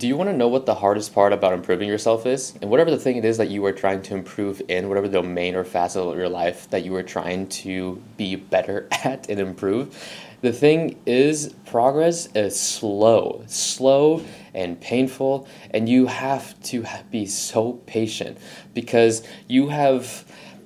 do you want to know what the hardest part about improving yourself is? And whatever the thing it is that you are trying to improve in, whatever domain or facet of your life that you are trying to be better at and improve, the thing is, progress is slow, slow and painful, and you have to be so patient because you have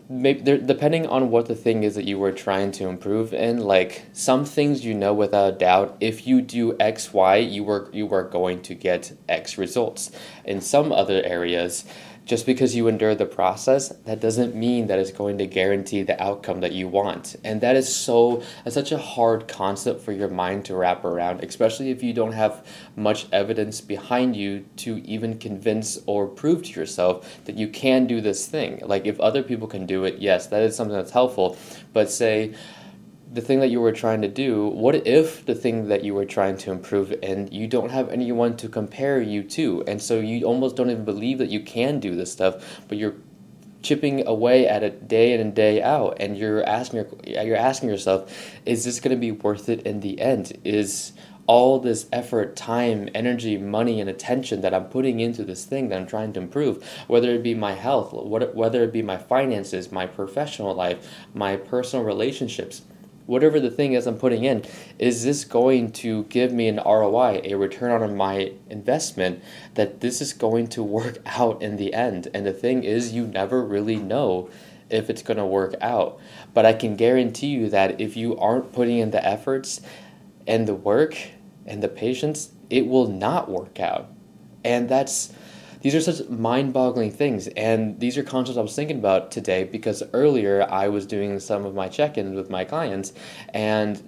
maybe depending on what the thing is that you were trying to improve in like some things you know without a doubt if you do x y you were you are going to get x results. In some other areas just because you endure the process, that doesn't mean that it's going to guarantee the outcome that you want. And that is so that's such a hard concept for your mind to wrap around, especially if you don't have much evidence behind you to even convince or prove to yourself that you can do this thing. Like if other people can do it, yes, that is something that's helpful. But say the thing that you were trying to do, what if the thing that you were trying to improve and you don't have anyone to compare you to? And so you almost don't even believe that you can do this stuff, but you're chipping away at it day in and day out and you're asking you're asking yourself, is this going to be worth it in the end? Is all this effort, time, energy, money, and attention that I'm putting into this thing that I'm trying to improve, whether it be my health, whether it be my finances, my professional life, my personal relationships, whatever the thing is I'm putting in, is this going to give me an ROI, a return on my investment, that this is going to work out in the end? And the thing is, you never really know if it's going to work out. But I can guarantee you that if you aren't putting in the efforts and the work and the patience, it will not work out. And that's these are such mind-boggling things and these are concepts i was thinking about today because earlier i was doing some of my check-ins with my clients and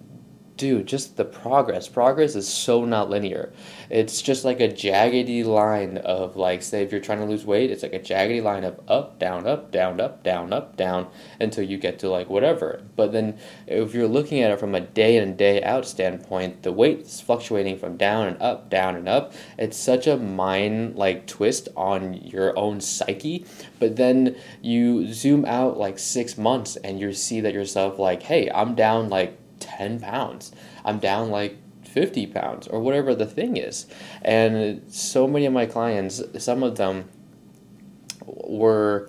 dude, just the progress. Progress is so not linear. It's just like a jaggedy line of like, say, if you're trying to lose weight, it's like a jaggedy line of up, down, up, down, up, down, up, down, until you get to like whatever. But then if you're looking at it from a day in and day out standpoint, the weight is fluctuating from down and up, down and up. It's such a mind like twist on your own psyche. But then you zoom out like six months and you see that yourself like, hey, I'm down like 10 pounds. I'm down like 50 pounds or whatever the thing is. And so many of my clients, some of them were,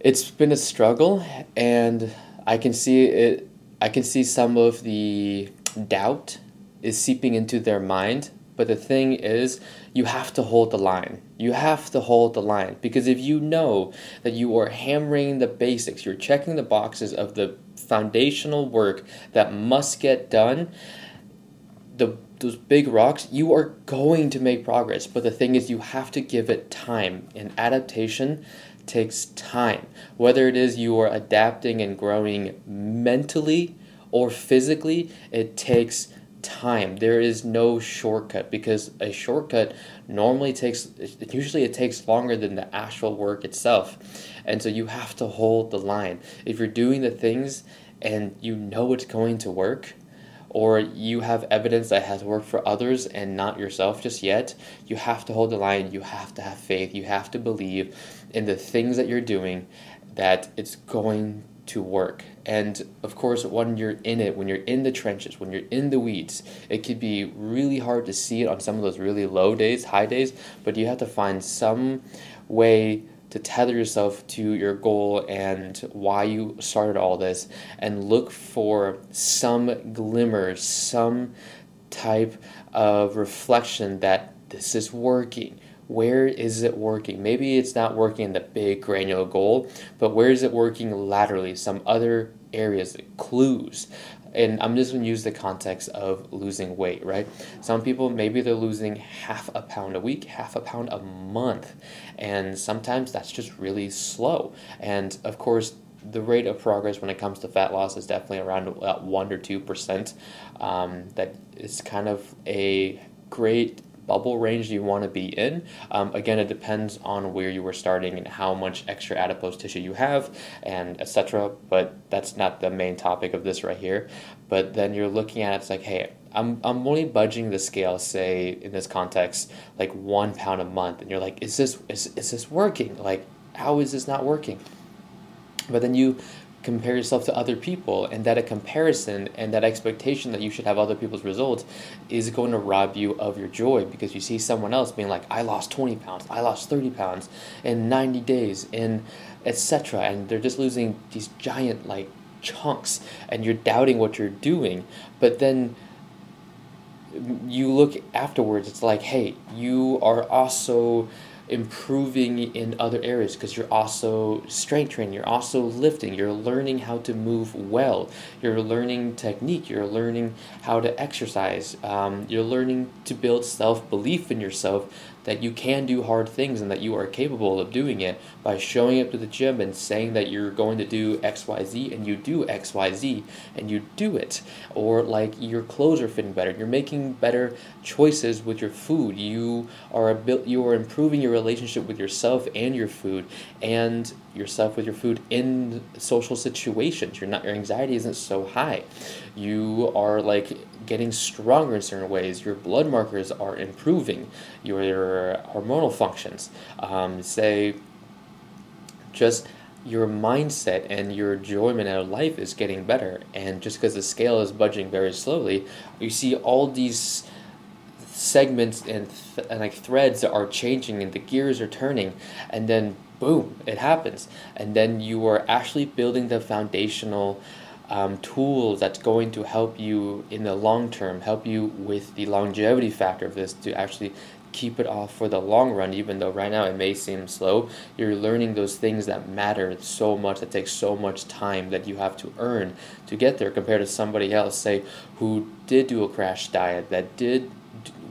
it's been a struggle and I can see it, I can see some of the doubt is seeping into their mind. But the thing is, you have to hold the line. You have to hold the line because if you know that you are hammering the basics, you're checking the boxes of the foundational work that must get done, the those big rocks, you are going to make progress. But the thing is, you have to give it time. And adaptation takes time. Whether it is you are adapting and growing mentally or physically, it takes time. There is no shortcut because a shortcut normally takes, usually it takes longer than the actual work itself. And so you have to hold the line. If you're doing the things and you know it's going to work, or you have evidence that has worked for others and not yourself just yet, you have to hold the line. You have to have faith. You have to believe in the things that you're doing that it's going to work. And of course, when you're in it, when you're in the trenches, when you're in the weeds, it could be really hard to see it on some of those really low days, high days, but you have to find some way to tether yourself to your goal and why you started all this and look for some glimmer, some type of reflection that this is working. Where is it working? Maybe it's not working in the big granular goal, but where is it working laterally? Some other areas, clues and I'm just going to use the context of losing weight, right? Some people maybe they're losing half a pound a week, half a pound a month, and sometimes that's just really slow. And of course, the rate of progress when it comes to fat loss is definitely around one or two percent. Um, that is kind of a great bubble range you want to be in. Um, again, it depends on where you were starting and how much extra adipose tissue you have, and etc. But that's not the main topic of this right here. But then you're looking at it, it's like, hey, I'm I'm only budging the scale, say in this context, like one pound a month, and you're like, is this is is this working? Like, how is this not working? But then you compare yourself to other people and that a comparison and that expectation that you should have other people's results is going to rob you of your joy because you see someone else being like i lost 20 pounds i lost 30 pounds in 90 days and etc and they're just losing these giant like chunks and you're doubting what you're doing. But then you look afterwards it's like hey you are also improving in other areas because you're also strength training, you're also lifting, you're learning how to move well, you're learning technique, you're learning how to exercise, um, you're learning to build self belief in yourself that you can do hard things and that you are capable of doing it by showing up to the gym and saying that you're going to do XYZ and you do XYZ and you do it. Or like your clothes are fitting better, you're making better choices with your food. You are you are improving your relationship with yourself and your food and yourself with your food in social situations. You're not your anxiety isn't so high. You are like getting stronger in certain ways. Your blood markers are improving. Your, hormonal functions. Um, say, just your mindset and your enjoyment out of life is getting better. And just because the scale is budging very slowly, you see all these segments and, th- and like threads are changing and the gears are turning and then boom it happens and then you are actually building the foundational um, tools that's going to help you in the long term, help you with the longevity factor of this to actually keep it off for the long run, even though right now it may seem slow. You're learning those things that matter so much, that takes so much time that you have to earn to get there compared to somebody else, say, who did do a crash diet, that did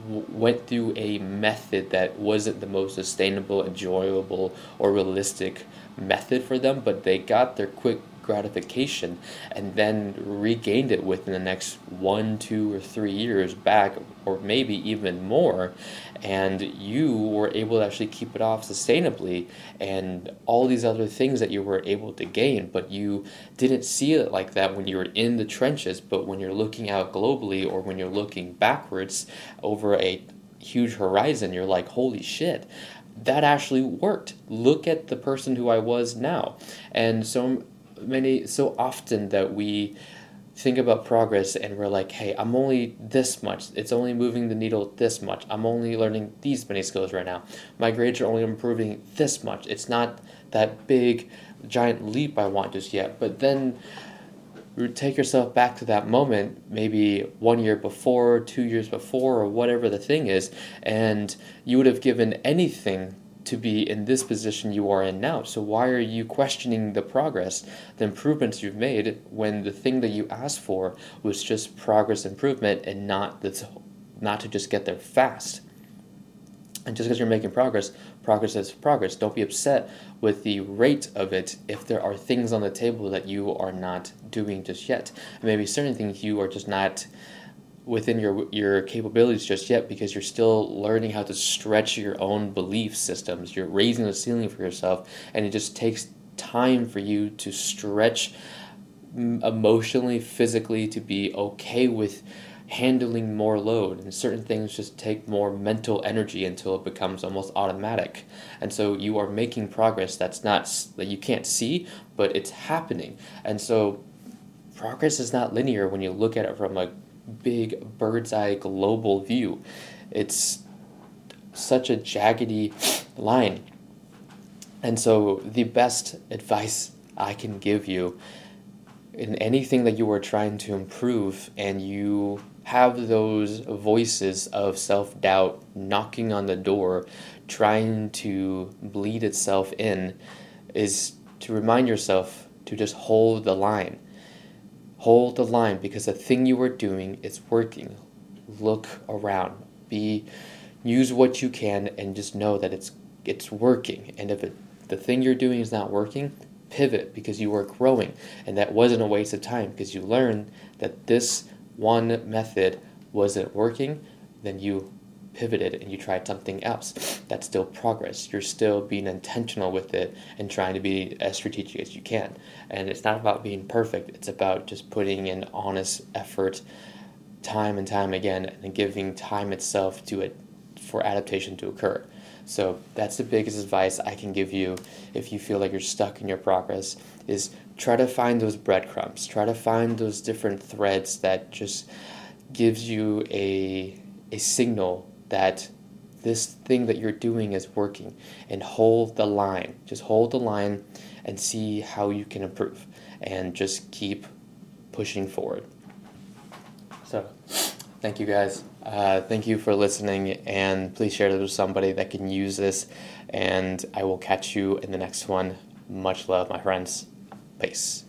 went through a method that wasn't the most sustainable, enjoyable, or realistic method for them, but they got their quick gratification and then regained it within the next one, two, or three years back, or maybe even more. And you were able to actually keep it off sustainably, and all these other things that you were able to gain, but you didn't see it like that when you were in the trenches. But when you're looking out globally, or when you're looking backwards over a huge horizon, you're like, holy shit, that actually worked. Look at the person who I was now. And so many so often that we think about progress and we're like, hey, I'm only this much. It's only moving the needle this much. I'm only learning these many skills right now. My grades are only improving this much. It's not that big, giant leap I want just yet. But then take yourself back to that moment, maybe one year before, two years before, or whatever the thing is, and you would have given anything to be in this position you are in now. So why are you questioning the progress, the improvements you've made when the thing that you asked for was just progress improvement and not the, not to just get there fast? And just because you're making progress, progress is progress. Don't be upset with the rate of it if there are things on the table that you are not doing just yet. Maybe certain things you are just not within your your capabilities just yet because you're still learning how to stretch your own belief systems. You're raising the ceiling for yourself, and it just takes time for you to stretch mm, emotionally, physically, to be okay with handling more load. And certain things just take more mental energy until it becomes almost automatic. And so you are making progress that's not that you can't see but it's happening. And so progress is not linear when you look at it from a big bird's eye global view. It's such a jaggedy line. And so, the best advice I can give you in anything that you are trying to improve and you have those voices of self doubt knocking on the door, trying to bleed itself in, is to remind yourself to just hold the line. Hold the line because the thing you are doing is working. Look around. Be use what you can and just know that it's it's working. And if it, the thing you're doing is not working, pivot because you are growing. And that wasn't a waste of time because you learned that this one method wasn't working, then you pivoted and you tried something else. That's still progress. You're still being intentional with it and trying to be as strategic as you can. And it's not about being perfect, it's about just putting in honest effort time and time again and giving time itself to it for adaptation to occur. So that's the biggest advice I can give you if you feel like you're stuck in your progress is try to find those breadcrumbs. Try to find those different threads that just gives you a a signal that this thing that you're doing is working and hold the line. Just hold the line and see how you can improve and just keep pushing forward. So, thank you guys. Uh, thank you for listening, and please share this with somebody that can use this. And I will catch you in the next one. Much love, my friends. Peace.